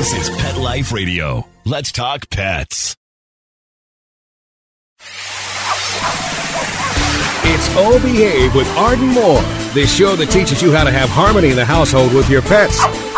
This is Pet Life Radio. Let's talk pets. It's O Behave with Arden Moore, the show that teaches you how to have harmony in the household with your pets.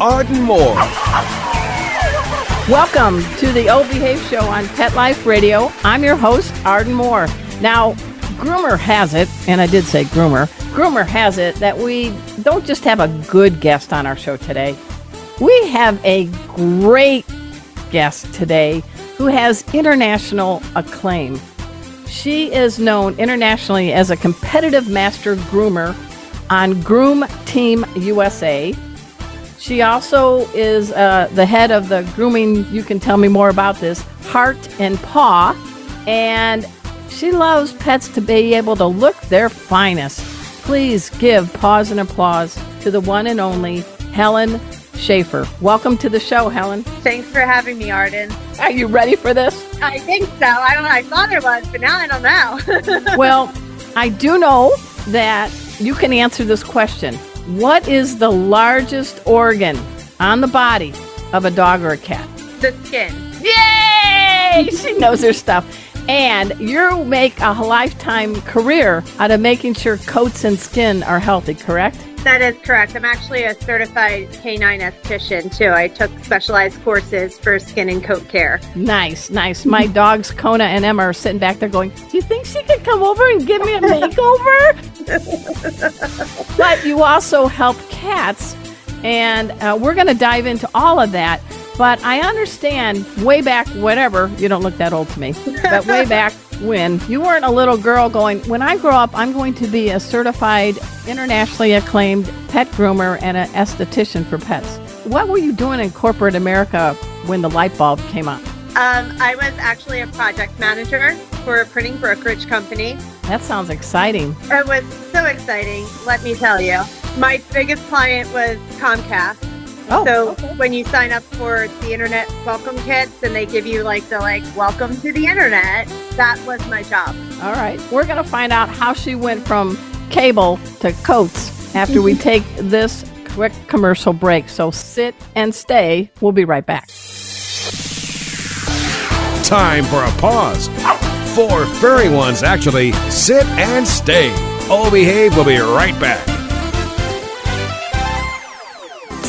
Arden Moore. Welcome to the O Behave Show on Pet Life Radio. I'm your host, Arden Moore. Now, Groomer has it, and I did say Groomer, Groomer has it that we don't just have a good guest on our show today. We have a great guest today who has international acclaim. She is known internationally as a competitive master groomer on Groom Team USA. She also is uh, the head of the grooming, you can tell me more about this, Heart and Paw. And she loves pets to be able to look their finest. Please give pause and applause to the one and only Helen Schaefer. Welcome to the show, Helen. Thanks for having me, Arden. Are you ready for this? I think so. I don't know. I thought there was, but now I don't know. well, I do know that you can answer this question. What is the largest organ on the body of a dog or a cat? The skin. Yay! she knows her stuff. And you make a lifetime career out of making sure coats and skin are healthy, correct? That is correct. I'm actually a certified canine esthetician too. I took specialized courses for skin and coat care. Nice, nice. My dogs, Kona and Emma, are sitting back there going, Do you think she could come over and give me a makeover? but you also help cats, and uh, we're going to dive into all of that. But I understand way back, whatever, you don't look that old to me, but way back when you weren't a little girl going, when I grow up, I'm going to be a certified, internationally acclaimed pet groomer and an esthetician for pets. What were you doing in corporate America when the light bulb came on? Um, I was actually a project manager for a printing brokerage company. That sounds exciting. It was so exciting, let me tell you. My biggest client was Comcast. Oh, so okay. when you sign up for the internet welcome kits and they give you like the like welcome to the internet, that was my job. All right. We're going to find out how she went from cable to coats after we take this quick commercial break. So sit and stay. We'll be right back. Time for a pause. Four furry ones, actually. Sit and stay. O Behave We'll be right back.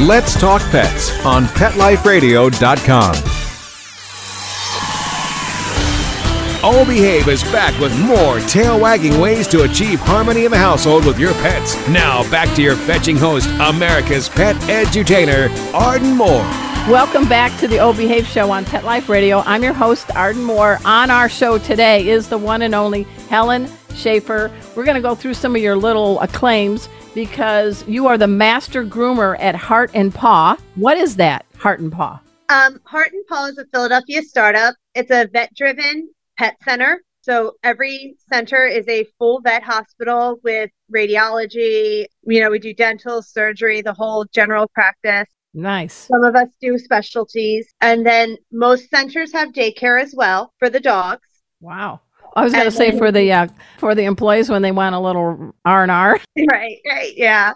Let's Talk Pets on PetLifeRadio.com. O Behave is back with more tail wagging ways to achieve harmony in the household with your pets. Now, back to your fetching host, America's pet edutainer, Arden Moore. Welcome back to the O Behave Show on Pet Life Radio. I'm your host, Arden Moore. On our show today is the one and only Helen Schaefer. We're going to go through some of your little acclaims because you are the master groomer at Heart and Paw. What is that, Heart and Paw? Um, Heart and Paw is a Philadelphia startup. It's a vet driven pet center. So every center is a full vet hospital with radiology. You know, we do dental, surgery, the whole general practice. Nice. Some of us do specialties. And then most centers have daycare as well for the dogs. Wow. I was going to say for the uh, for the employees when they want a little R and R. Right, right, yeah.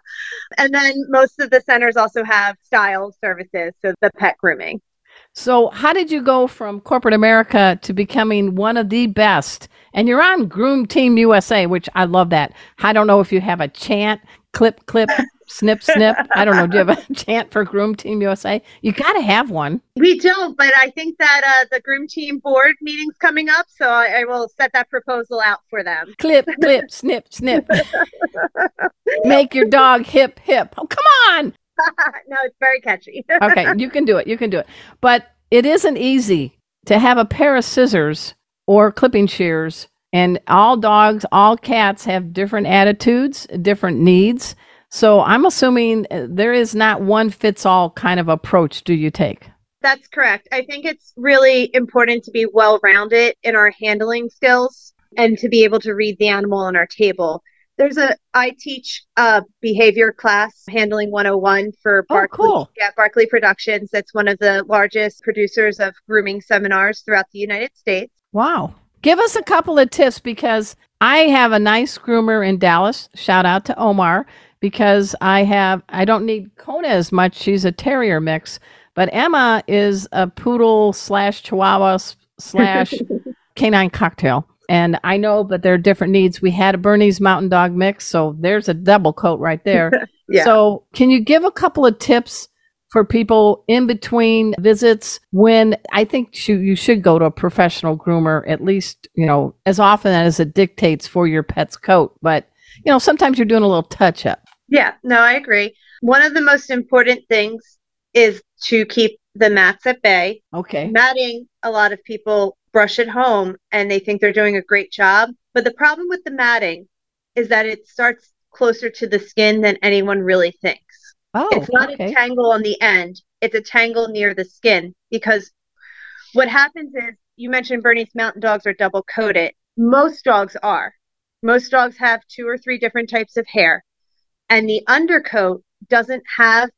And then most of the centers also have style services, so the pet grooming. So, how did you go from corporate America to becoming one of the best? And you're on Groom Team USA, which I love that. I don't know if you have a chant, clip, clip, snip, snip. I don't know. Do you have a chant for Groom Team USA? You got to have one. We don't, but I think that uh, the Groom Team board meeting's coming up, so I, I will set that proposal out for them. Clip, clip, snip, snip. Make your dog hip, hip. Oh, come on. no, it's very catchy. okay, you can do it. You can do it. But it isn't easy to have a pair of scissors or clipping shears. And all dogs, all cats have different attitudes, different needs. So I'm assuming uh, there is not one fits all kind of approach do you take? That's correct. I think it's really important to be well rounded in our handling skills and to be able to read the animal on our table. There's a I teach a behavior class handling 101 for Oh, cool. yeah, Barkleigh Productions. That's one of the largest producers of grooming seminars throughout the United States. Wow. Give us a couple of tips because I have a nice groomer in Dallas. Shout out to Omar because I have I don't need Kona as much. She's a terrier mix, but Emma is a poodle slash chihuahua slash canine cocktail. And I know, but there are different needs. We had a Bernese mountain dog mix, so there's a double coat right there. Yeah. So, can you give a couple of tips for people in between visits when I think you, you should go to a professional groomer at least, you know, as often as it dictates for your pet's coat. But, you know, sometimes you're doing a little touch up. Yeah, no, I agree. One of the most important things is to keep the mats at bay. Okay. Matting, a lot of people brush at home and they think they're doing a great job. But the problem with the matting is that it starts closer to the skin than anyone really thinks. Oh, it's not okay. a tangle on the end, it's a tangle near the skin because what happens is you mentioned Bernese mountain dogs are double coated. Most dogs are. Most dogs have two or three different types of hair, and the undercoat doesn't have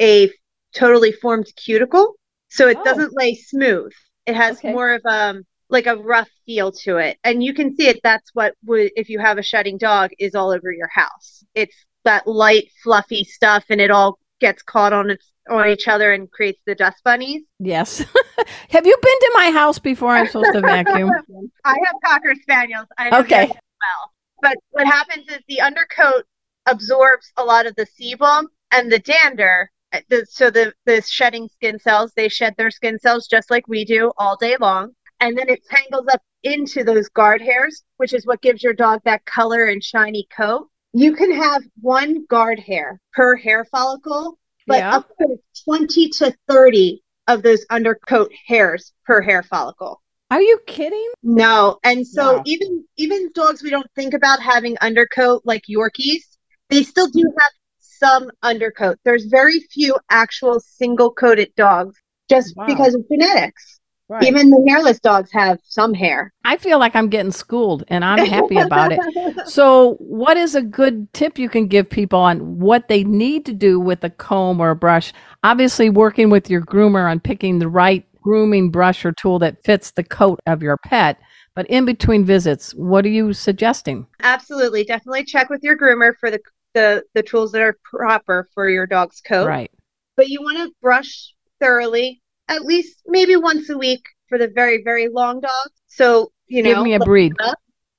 a totally formed cuticle, so it Oh. doesn't lay smooth. It has Okay. more of um like a rough feel to it, and you can see it. That's what would if you have a shedding dog is all over your house. It's that light, fluffy stuff, and it all gets caught on its on each other and creates the dust bunnies. Yes. have you been to my house before I'm supposed to vacuum? I have cocker spaniels. I know Okay. well. But what happens is the undercoat absorbs a lot of the sebum and the dander. The, so the the shedding skin cells, they shed their skin cells just like we do all day long, and then it tangles up into those guard hairs, which is what gives your dog that color and shiny coat. You can have one guard hair per hair follicle, but Yeah. up to 20 to 30 of those undercoat hairs per hair follicle. Are you kidding? No, and so Wow. even even dogs we don't think about having undercoat like Yorkies, they still do have some undercoat. There's very few actual single coated dogs just Wow. because of genetics. Right. Even the hairless dogs have some hair. I feel like I'm getting schooled and I'm happy about it. So, what is a good tip you can give people on what they need to do with a comb or a brush? Obviously, working with your groomer on picking the right grooming brush or tool that fits the coat of your pet. But in between visits, what are you suggesting? Absolutely, definitely check with your groomer for the the the tools that are proper for your dog's coat. Right. But you want to brush thoroughly at least maybe once a week for the very very long dogs. So, you know, Give me a breed.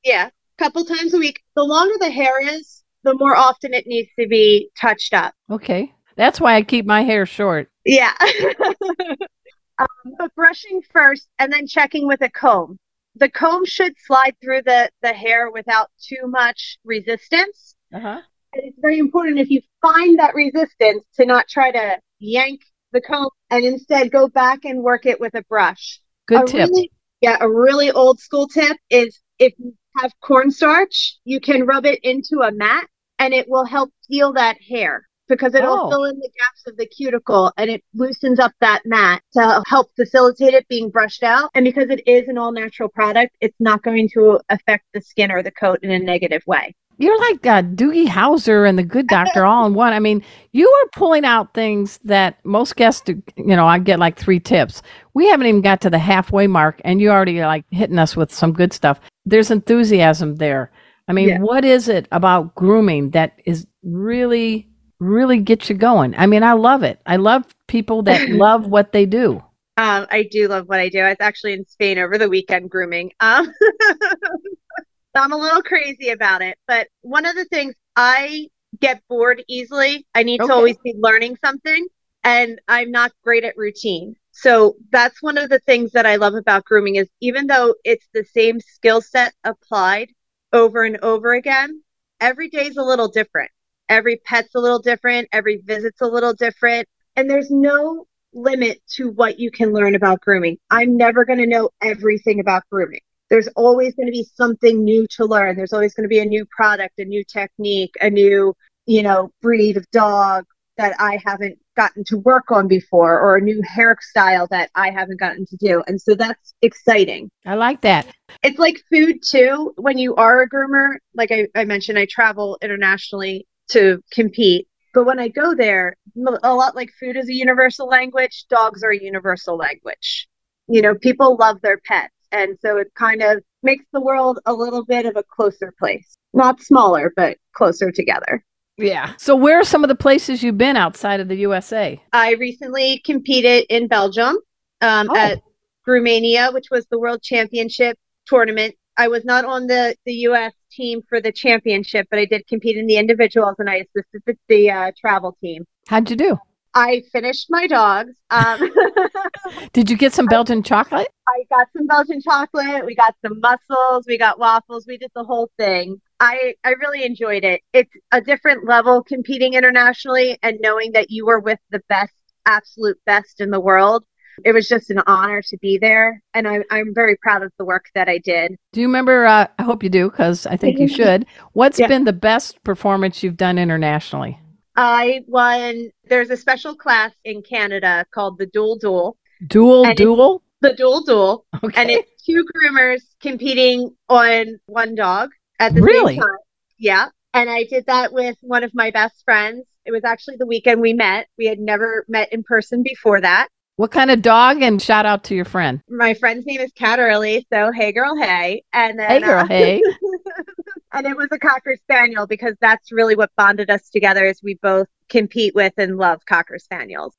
Yeah, a couple times a week. The longer the hair is, the more often it needs to be touched up. Okay. That's why I keep my hair short. Yeah. um, but brushing first and then checking with a comb. The comb should slide through the, the hair without too much resistance. Uh-huh. And it's very important if you find that resistance to not try to yank the comb and instead go back and work it with a brush. Good a tip. Really, yeah, a really old school tip is if you have cornstarch, you can rub it into a mat and it will help seal that hair because it'll Oh. fill in the gaps of the cuticle and it loosens up that mat to help facilitate it being brushed out. And because it is an all natural product, it's not going to affect the skin or the coat in a negative way. You're like uh, Doogie Howser and the Good Doctor all in one. I mean, you are pulling out things that most guests, do, you know, I get like three tips. We haven't even got to the halfway mark, and you already like hitting us with some good stuff. There's enthusiasm there. I mean, Yeah. what is it about grooming that is really, really gets you going? I mean, I love it. I love people that love what they do. Um, I do love what I do. I was actually in Spain over the weekend grooming. Um, I'm a little crazy about it, but one of the things I get bored easily. I need Okay. to always be learning something, and I'm not great at routine. So that's one of the things that I love about grooming is even though it's the same skill set applied over and over again, every day is a little different. Every pet's a little different, every visit's a little different, and there's no limit to what you can learn about grooming. I'm never going to know everything about grooming. There's always going to be something new to learn. There's always going to be a new product, a new technique, a new, you know, breed of dog that I haven't gotten to work on before or a new hairstyle that I haven't gotten to do. And so that's exciting. I like that. It's like food too. When you are a groomer, like I, I mentioned, I travel internationally to compete. But when I go there, a lot like food is a universal language, dogs are a universal language. You know, people love their pets. And so it kind of makes the world a little bit of a closer place. Not smaller, but closer together. Yeah. So where are some of the places you've been outside of the USA? I recently competed in Belgium um, Oh. at Groomania, which was the World Championship tournament. I was not on the, the U.S. team for the championship, but I did compete in the individuals and I assisted the, the uh, travel team. How'd you do? I finished my dogs. Um, Did you get some Belgian chocolate? I got some Belgian chocolate. We got some mussels. We got waffles. We did the whole thing. I, I really enjoyed it. It's a different level competing internationally and knowing that you were with the best, absolute best in the world. It was just an honor to be there. And I, I'm very proud of the work that I did. Do you remember? Uh, I hope you do, because I think you should. What's Yeah. been the best performance you've done internationally? I won, there's a special class in Canada called the Dual Duel, Dual, Duel? the Dual Duel. Okay. and it's two groomers competing on one dog at the Really? same time. Yeah. And I did that with one of my best friends. It was actually the weekend we met. We had never met in person before that. what kind of dog? And shout out to your friend. My friend's name is Kat Early, so hey girl, hey. And then Hey, girl, uh, hey. and it was a cocker spaniel because that's really what bonded us together is we both compete with and love cocker spaniels.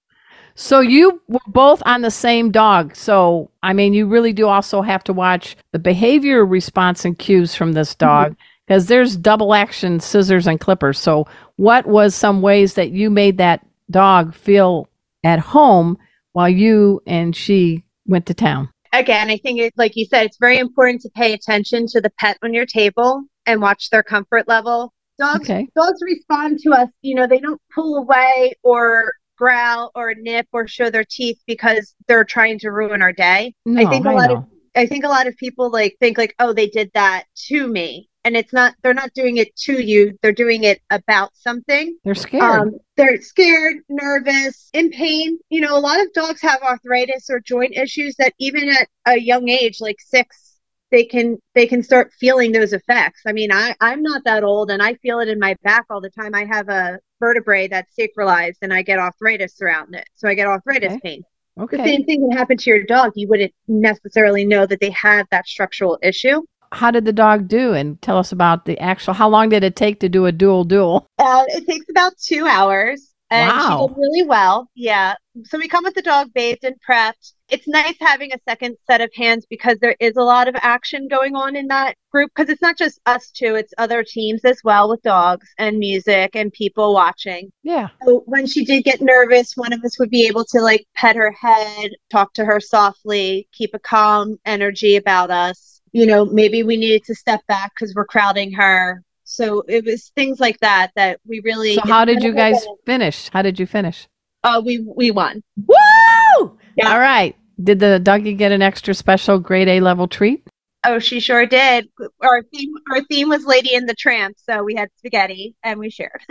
So you were both on the same dog. So I mean, you really do also have to watch the behavior response and cues from this mm-hmm. dog because there's double action scissors and clippers. So what was some ways that you made that dog feel at home while you and she went to town? again, I think it, like you said, it's very important to pay attention to the pet on your table and watch their comfort level. Dogs, Okay. dogs respond to us. You know, they don't pull away or growl or nip or show their teeth because they're trying to ruin our day. I think a I lot of. I think a lot of people like think like, oh, they did that to me. And it's not they're not doing it to you, they're doing it about something. They're scared. Um, they're scared, nervous, in pain. You know, a lot of dogs have arthritis or joint issues that even at a young age, like six, they can they can start feeling those effects. I mean, I I'm not that old, and I feel it in my back all the time. I have a vertebrae that's sacralized, and I get arthritis around it, so I get arthritis Okay. pain. The same thing can happen to your dog. You wouldn't necessarily know that they have that structural issue. How did the dog do? And tell us about the actual. How long did it take to do a dual dual Uh, it takes about two hours. And Wow. she did really well. Yeah. So we come with the dog bathed and prepped. It's nice having a second set of hands because there is a lot of action going on in that group because it's not just us two, it's other teams as well with dogs and music and people watching. Yeah. So when she did get nervous, one of us would be able to like pet her head, talk to her softly, keep a calm energy about us. You know, maybe we needed to step back because we're crowding her. So it was things like that that we really. So how did you guys like finish? How did you finish? Uh, we we won. Woo! Yeah. All right. Did the doggy get an extra special grade A level treat? Oh, she sure did. Our theme our theme was Lady in the Tramp, so we had spaghetti and we shared.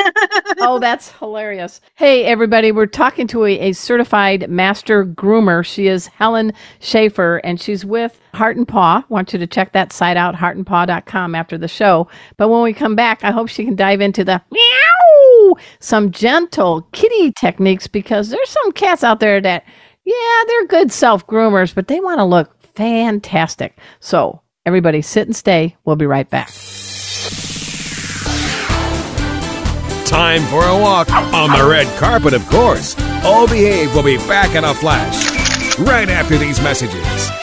oh, that's hilarious. Hey, everybody, we're talking to a, a certified master groomer. She is Helen Schaefer, and she's with Heart and Paw. want you to check that site out, heartandpaw.com, after the show. But when we come back, I hope she can dive into the meow, some gentle kitty techniques, because there's some cats out there that, yeah, they're good self groomers, but they want to look fantastic. So, everybody, sit and stay. We'll be right back. Time for a walk on the red carpet, of course. All Behave will be back in a flash. right after these messages.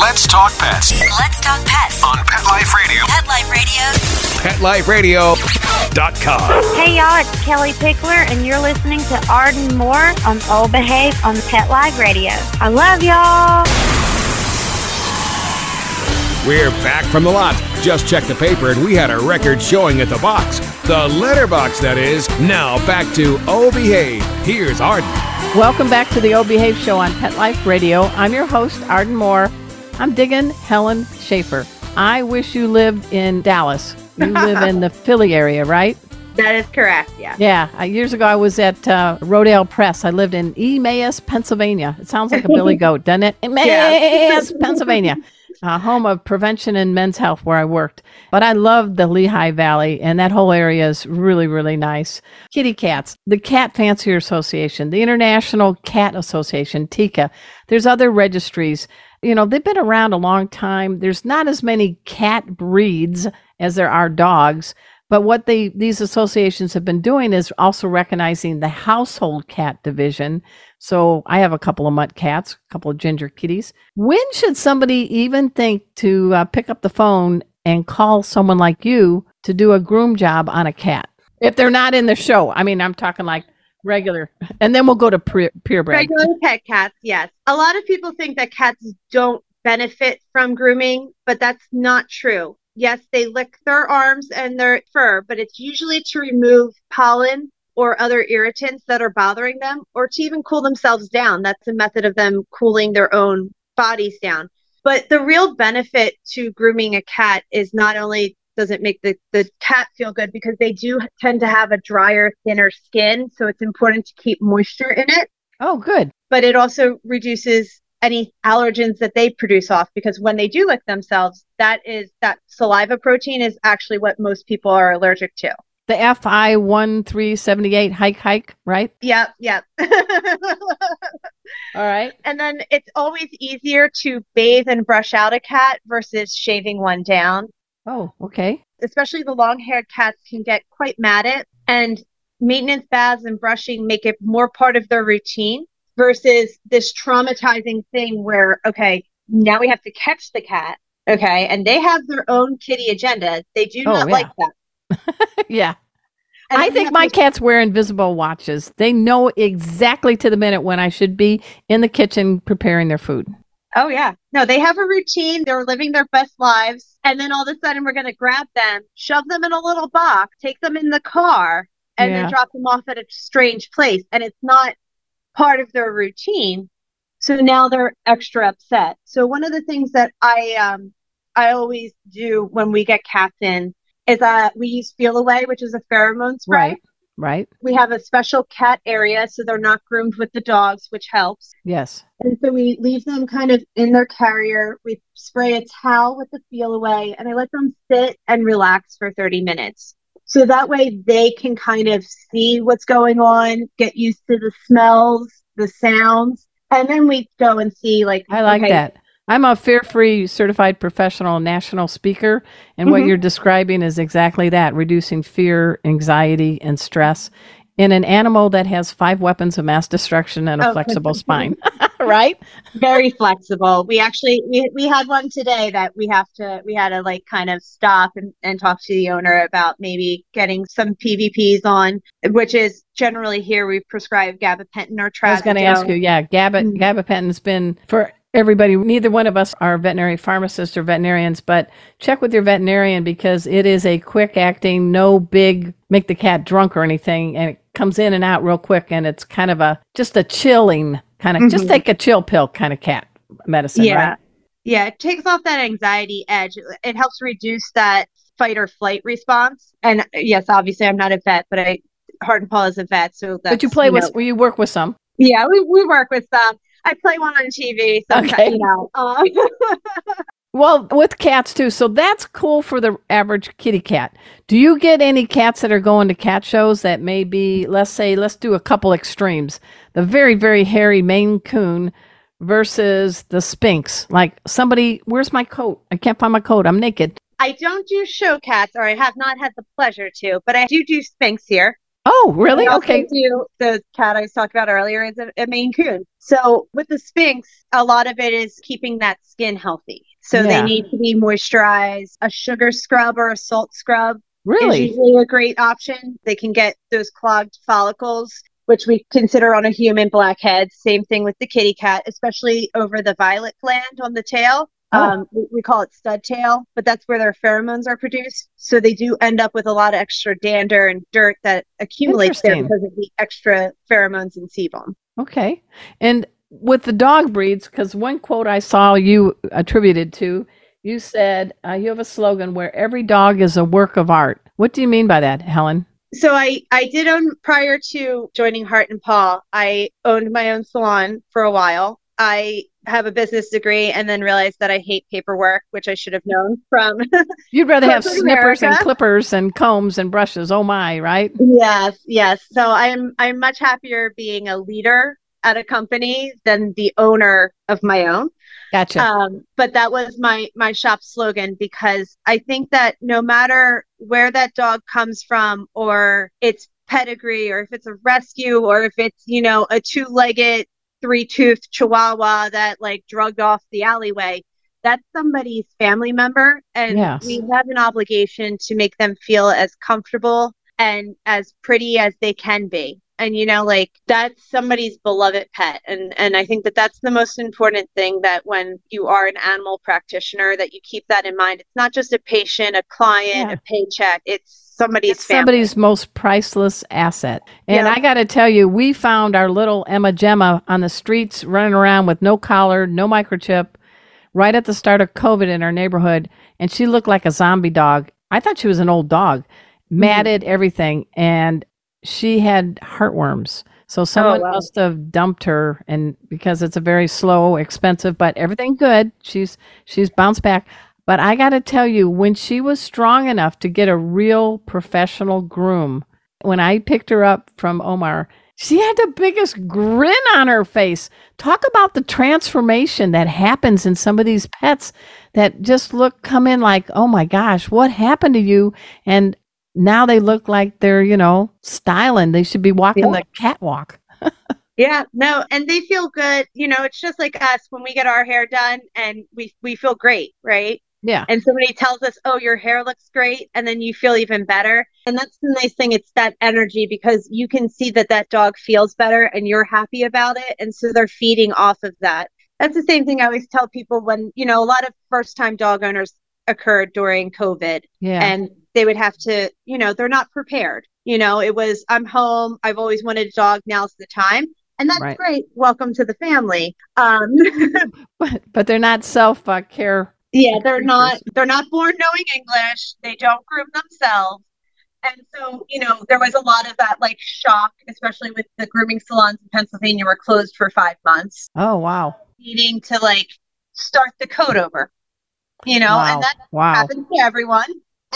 Let's talk pets Let's talk pets. on Pet Life Radio. Pet Life Radio. PetLifeRadio.com. Hey y'all, it's Kellie Pickler, and you're listening to Arden Moore on Old Behave on Pet Life Radio. I love y'all. We're back from the lot. Just checked the paper and we had a record showing at the box. The letterbox, that is. Now back to Oh Behave. Here's Arden. Welcome back to the O Behave Show on Pet Life Radio. I'm your host, Arden Moore. I'm digging Helen Schaefer. I wish you lived in Dallas. You live in the Philly area, right? That is correct. Yeah. Yeah. Uh, years ago, I was at uh, Rodale Press. I lived in Emmaus, Pennsylvania. It sounds like a Billy Goat, doesn't it? Emmaus, Pennsylvania, uh, home of prevention and men's health, where I worked. But I love the Lehigh Valley, and that whole area is really, really nice. Kitty cats, the Cat Fancier Association, the International Cat Association, TICA. There's other registries. You know, they've been around a long time. There's not as many cat breeds as there are dogs. But what they these associations have been doing is also recognizing the household cat division. So I have a couple of mutt cats, a couple of ginger kitties. When should somebody even think to uh, pick up the phone and call someone like you to do a groom job on a cat? If they're not in the show, I mean, I'm talking like regular, and then we'll go to pre- purebred. Regular pet cats, yes. A lot of people think that cats don't benefit from grooming, but that's not true. Yes, they lick their arms and their fur, but it's usually to remove pollen or other irritants that are bothering them or to even cool themselves down. That's a method of them cooling their own bodies down. But the real benefit to grooming a cat is not only does it make the, the cat feel good because they do tend to have a drier, thinner skin. So it's important to keep moisture in it. Oh, good. But it also reduces any allergens that they produce off because when they do lick themselves, that is that saliva protein is actually what most people are allergic to. The FI one three seventy eight hike hike, right? Yep, yep. All right. and then it's always easier to bathe and brush out a cat versus shaving one down. Oh, okay. especially the long haired cats can get quite mad at, and maintenance baths and brushing make it more part of their routine versus this traumatizing thing where okay now we have to catch the cat okay and they have their own kitty agenda they do Oh, not yeah. like that yeah. And I think my to- cats wear invisible watches. They know exactly to the minute when I should be in the kitchen preparing their food. oh yeah no they have a routine they're living their best lives and then all of a sudden we're going to grab them shove them in a little box take them in the car and Yeah. then drop them off at a strange place and it's not part of their routine so now they're extra upset so one of the things that i um i always do when we get cats in is that we use Feliway which is a pheromone spray Right. Right. we have a special cat area so they're not groomed with the dogs which helps Yes. and so we leave them kind of in their carrier. We spray a towel with the Feliway and I let them sit and relax for 30 minutes. So that way they can kind of see what's going on, get used to the smells, the sounds. And then we go and see like I like okay, that. I'm a fear free certified professional national speaker, and what Mhm. you're describing is exactly that reducing fear, anxiety, and stress in an animal that has five weapons of mass destruction and a Oh. flexible spine. right? very flexible. We actually we, we had one today that we have to we had to like kind of stop and, and talk to the owner about maybe getting some PVPs on, which is generally here we prescribe gabapentin or trazodone. I was going to ask you, yeah, Gabba, Mm. gabapentin's been for everybody. Neither one of us are veterinary pharmacists or veterinarians, but check with your veterinarian because it is a quick acting, no big make the cat drunk or anything, and it comes in and out real quick, and it's kind of a just a chilling kind of just Mhm. take a chill pill kind of cat medicine, yeah right? yeah it takes off that anxiety edge it helps reduce that fight or flight response and yes obviously i'm not a vet but i Heart and Paw is a vet so that's But you play you with, know- you work with some. yeah we, we work with some i play one on tv sometimes Okay. you know um, Well, with cats too. So that's cool for the average kitty cat. Do you get any cats that are going to cat shows that may be, let's say, let's do a couple extremes. The very, very hairy Maine Coon versus the Sphynx. Like somebody, where's my coat? I can't find my coat. I'm naked. I don't do show cats, or I have not had the pleasure to, but I do do Sphynx here. Oh, really? Okay. do the cat I was talking about earlier is a, a Maine Coon. So with the Sphynx, a lot of it is keeping that skin healthy. So Yeah. they need to be moisturized. A sugar scrub or a salt scrub is Really? usually a great option. They can get those clogged follicles, which we consider on a human blackhead. Same thing with the kitty cat, especially over the violet gland on the tail. Oh. Um, we, we call it stud tail, but that's where their pheromones are produced. So they do end up with a lot of extra dander and dirt that accumulates there because of the extra pheromones and sebum. Okay. And with the dog breeds, because one quote I saw you attributed to, you said uh, you have a slogan where every dog is a work of art. What do you mean by that, Helen? So I I did own prior to joining Heart and Paw, I owned my own salon for a while. I have a business degree and then realized that I hate paperwork, which I should have known from You'd rather have snippers and clippers and combs and brushes. Oh my, right? Yes, yes. So I'm I'm much happier being a leader at a company than the owner of my own. Gotcha. Um, but that was my my shop slogan because I think that no matter where that dog comes from or its pedigree or if it's a rescue or if it's, you know, a two-legged, three-toothed chihuahua that like drugged off the alleyway, that's somebody's family member and Yes. we have an obligation to make them feel as comfortable and as pretty as they can be. And you know like that's somebody's beloved pet. And and i think that that's the most important thing that when you are an animal practitioner that you keep that in mind. It's not just a patient a client Yeah. a paycheck. It's somebody's it's family somebody's most priceless asset. And Yeah. I got to tell you, we found our little Emma Gemma on the streets running around with no collar, no microchip, right at the start of COVID in our neighborhood. And she looked like a zombie dog. I thought she was an old dog, Mm-hmm. matted, everything. And she had heartworms. So someone Oh, wow. must have dumped her and because it's a very slow, expensive, but everything good. She's she's bounced back. But I got to tell you, when she was strong enough to get a real professional groom, when I picked her up from Omar, she had the biggest grin on her face. Talk about the transformation that happens in some of these pets that just look come in like, oh my gosh, what happened to you? And now they look like they're, you know, styling. They should be walking Yeah. the catwalk. Yeah, no, and they feel good. You know, it's just like us when we get our hair done and we we feel great, right? Yeah. And somebody tells us, "Oh, your hair looks great," and then you feel even better. And that's the nice thing. It's that energy because you can see that that dog feels better and you're happy about it, and so they're feeding off of that. That's the same thing I always tell people when, you know, a lot of first-time dog owners occurred during COVID Yeah. and they would have to, you know, they're not prepared. You know, it was, I'm home. I've always wanted a dog. Now's the time. And that's Right. great. Welcome to the family. Um, but, but they're not self uh, care. Yeah, they're not they're not born knowing English. They don't groom themselves. And so, you know, there was a lot of that like shock, especially with the grooming salons in Pennsylvania were closed for five months, Oh, wow. needing to like start the code over, you know, wow. and that wow. happens to everyone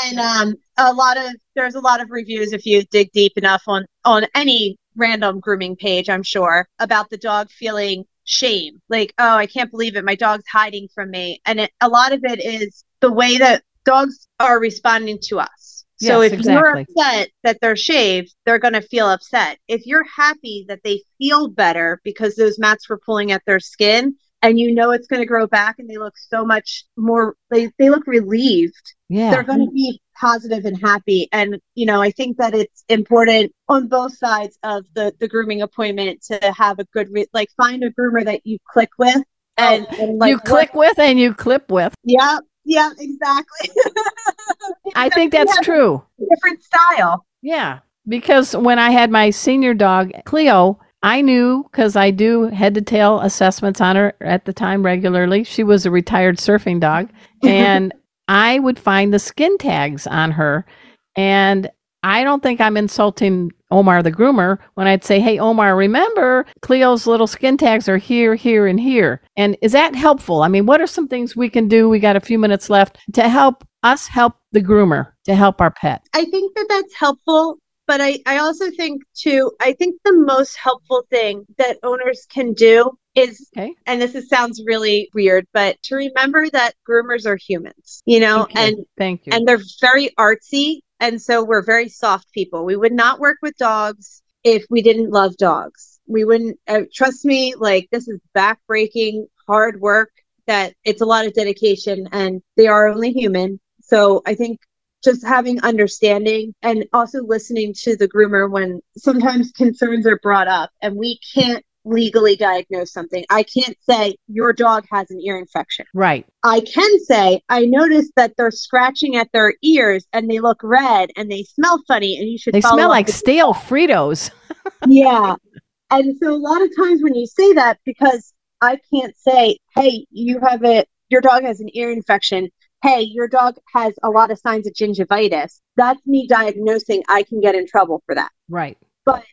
and um a lot of there's a lot of reviews if you dig deep enough on on any random grooming page i'm sure about the dog feeling shame. Like oh i can't believe it. My dog's hiding from me. And it, a lot of it is the way that dogs are responding to us. So Yes, if you're upset that they're shaved they're going to feel upset. If you're happy that they feel better because those mats were pulling at their skin and you know it's going to grow back and they look so much more they, they look relieved Yeah. they're going to be positive and happy and you know i think that it's important on both sides of the the grooming appointment to have a good re- like find a groomer that you click with and, oh, and like Oh, you click with and you clip with. yeah yeah exactly I think that's true. different style Yeah, because when I had my senior dog, Cleo, I knew because I do head to tail assessments on her at the time regularly. She was a retired surfing dog, and I would find the skin tags on her. And I don't think I'm insulting Omar the groomer when I'd say, Hey, Omar, remember Cleo's little skin tags are here, here, and here. And is that helpful? I mean, what are some things we can do? We got a few minutes left to help us help the groomer, to help our pet. I think that that's helpful. But I, I also think too, I think the most helpful thing that owners can do is, Okay. and this is, sounds really weird, but to remember that groomers are humans, you know, you. and Thank you. and they're very artsy and so we're very soft people we would not work with dogs if we didn't love dogs we wouldn't uh, trust me like this is backbreaking hard work that it's a lot of dedication and they are only human so i think just having understanding and also listening to the groomer when sometimes concerns are brought up and we can't legally diagnose something i can't say your dog has an ear infection right. I can say I noticed that they're scratching at their ears and they look red and they smell funny and you should They smell like stale Fritos. yeah. And so a lot of times when you say that because I can't say, "Hey, you have a your dog has an ear infection." Hey, your dog has a lot of signs of gingivitis. That's me diagnosing. I can get in trouble for that. Right. But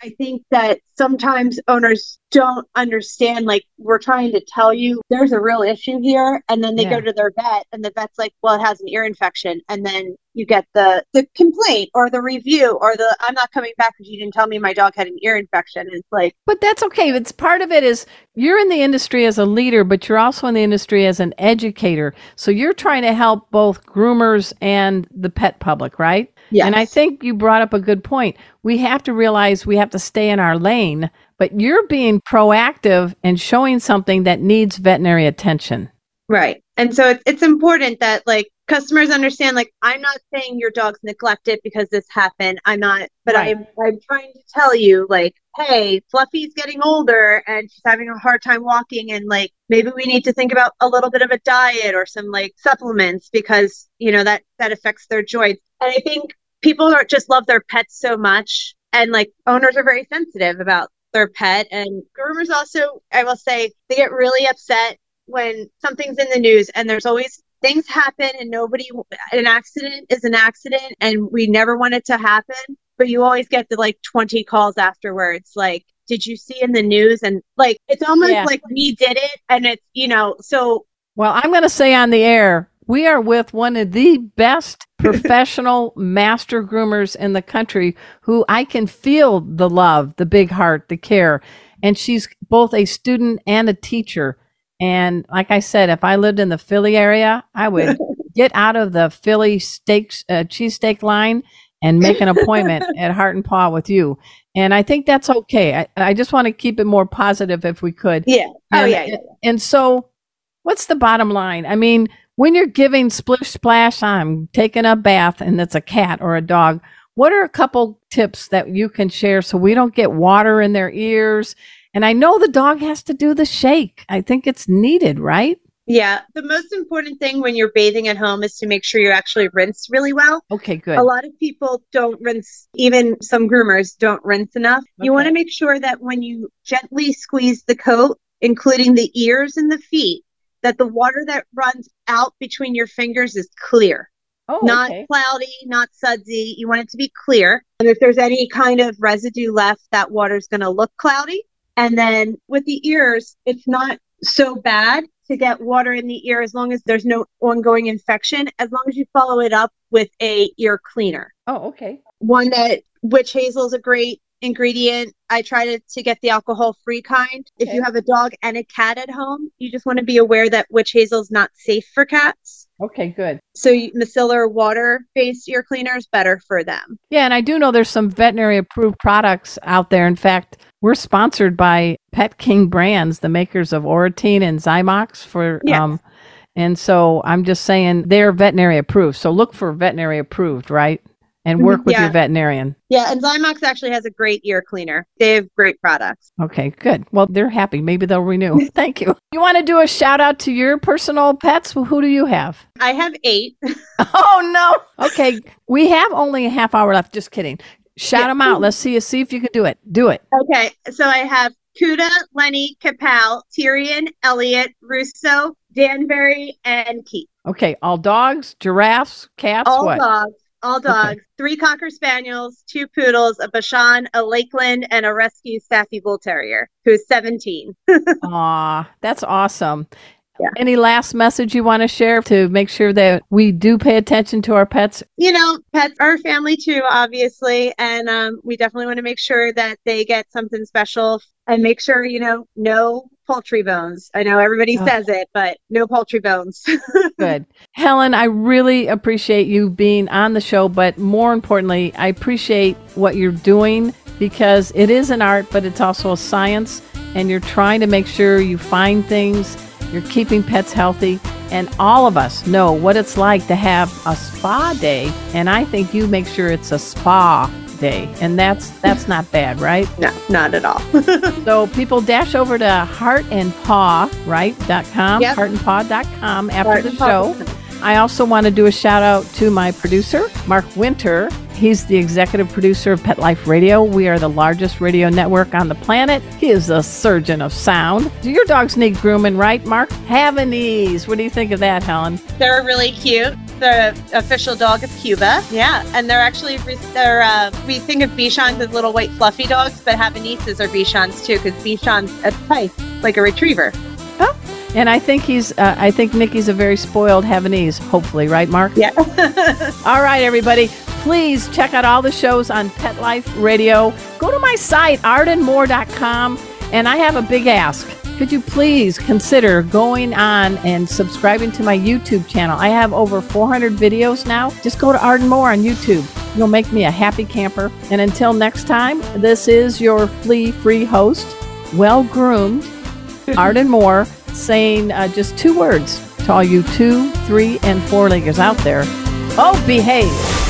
I think that sometimes owners don't understand, like, we're trying to tell you there's a real issue here. And then they Yeah. go to their vet, and the vet's like, well, it has an ear infection. And then you get the, the complaint or the review or the, I'm not coming back because you didn't tell me my dog had an ear infection. It's like, But that's okay. It's part of it is you're in the industry as a leader, but you're also in the industry as an educator. So you're trying to help both groomers and the pet public, right? yes. And I think you brought up a good point. We have to realize we have to stay in our lane, but you're being proactive and showing something that needs veterinary attention. Right. And so it's it's important that like customers understand like I'm not saying your dog's neglected because this happened. I'm not but Right. I'm I'm trying to tell you like, hey, Fluffy's getting older and she's having a hard time walking and like maybe we need to think about a little bit of a diet or some like supplements because, you know, that that affects their joints. And I think people are just love their pets so much and like owners are very sensitive about their pet and groomers also I will say they get really upset when something's in the news and there's always things happen and nobody an accident is an accident and we never want it to happen but you always get the like 20 calls afterwards like did you see in the news and like it's almost Yeah. like we did it and it's you know so Well, I'm going to say on the air, we are with one of the best professional master groomers in the country who I can feel the love, the big heart, the care. And she's both a student and a teacher. And like I said, if I lived in the Philly area, I would get out of the Philly steaks, uh, cheesesteak line and make an appointment at Heart and Paw with you. And I think that's okay. I, I just want to keep it more positive if we could. yeah oh And- yeah, yeah. And so, what's the bottom line? I mean, when you're giving splish splash, I'm taking a bath and it's a cat or a dog. What are a couple tips that you can share so we don't get water in their ears? And I know the dog has to do the shake. I think it's needed, right? yeah the most important thing when you're bathing at home is to make sure you actually rinse really well Okay, good. A lot of people don't rinse, even some groomers don't rinse enough. You want to make sure that when you gently squeeze the coat, including the ears and the feet, that the water that runs out between your fingers is clear, Oh, not okay. cloudy, not sudsy. You want it to be clear. And if there's any kind of residue left, that water's going to look cloudy. And then with the ears, it's not so bad to get water in the ear as long as there's no ongoing infection, as long as you follow it up with a ear cleaner. Oh, okay. One that witch hazel is a great ingredient. I try to, to get the alcohol free kind. If you have a dog and a cat at home, you just want to be aware that witch hazel is not safe for cats. Okay, good. So you- micellar water based ear cleaner is better for them. Yeah, and I do know there's some veterinary approved products out there. In fact, we're sponsored by Pet King Brands, the makers of Oratene and Zymox for Yes. um and so I'm just saying they're veterinary approved. So look for veterinary approved, right? And mm-hmm. work with Yeah. your veterinarian. Yeah, and Zymox actually has a great ear cleaner. They have great products. Okay, good. Well, they're happy. Maybe they'll renew. Thank you. You want to do a shout out to your personal pets? Well, Who do you have? I have eight. Oh no. Okay, we have only a half hour left. Just kidding. Shout Yeah. them out. Let's see. you See if you can do it. Do it. Okay, so I have Kuda, Lenny, Capel, Tyrion, Elliot, Russo, Danbury, and Keith. Okay, all dogs, giraffes, cats. All what? dogs. All dogs. Three Cocker Spaniels, two Poodles, a Bichon, a Lakeland, and a Rescue Sassy Bull Terrier, who's 17. Aw, that's awesome. Yeah. Any last message you want to share to make sure that we do pay attention to our pets? you know, pets are family too, obviously, and um, we definitely want to make sure that they get something special and make sure, you know, no poultry bones. I know everybody Oh. says it, but no poultry bones. Good. Helen, I really appreciate you being on the show, but more importantly, I appreciate what you're doing because it is an art, but it's also a science, and you're trying to make sure you find things, you're keeping pets healthy, and all of us know what it's like to have a spa day, and I think you make sure it's a spa day, and that's that's not bad, right? no, not at all. So people dash over to heartandpaw, right? Dot com, Yep. heartandpaw.com after Heart the show. I also want to do a shout out to my producer, Mark Winter. He's the executive producer of Pet Life Radio. We are the largest radio network on the planet. He is a surgeon of sound. Do your dogs need grooming, right, Mark? Havanese. What do you think of that, Helen? they're really cute. The official dog of Cuba. Yeah, and they're actually they're uh, we think of Bichons as little white fluffy dogs, but Havaneses are Bichons too because Bichon's a type like a retriever. Oh, and I think he's, uh, I think Nikki's a very spoiled Havanese, hopefully, right, Mark? Yeah. All right, everybody. Please check out all the shows on Pet Life Radio. Go to my site, ardenmore.com, and I have a big ask. Could you please consider going on and subscribing to my YouTube channel? I have over 400 videos now. Just go to Arden Moore on YouTube. You'll make me a happy camper. And until next time, this is your flea free host, well groomed, Arden Moore, saying uh, just two words to all you two, three, and four leggers out there. Oh, behave.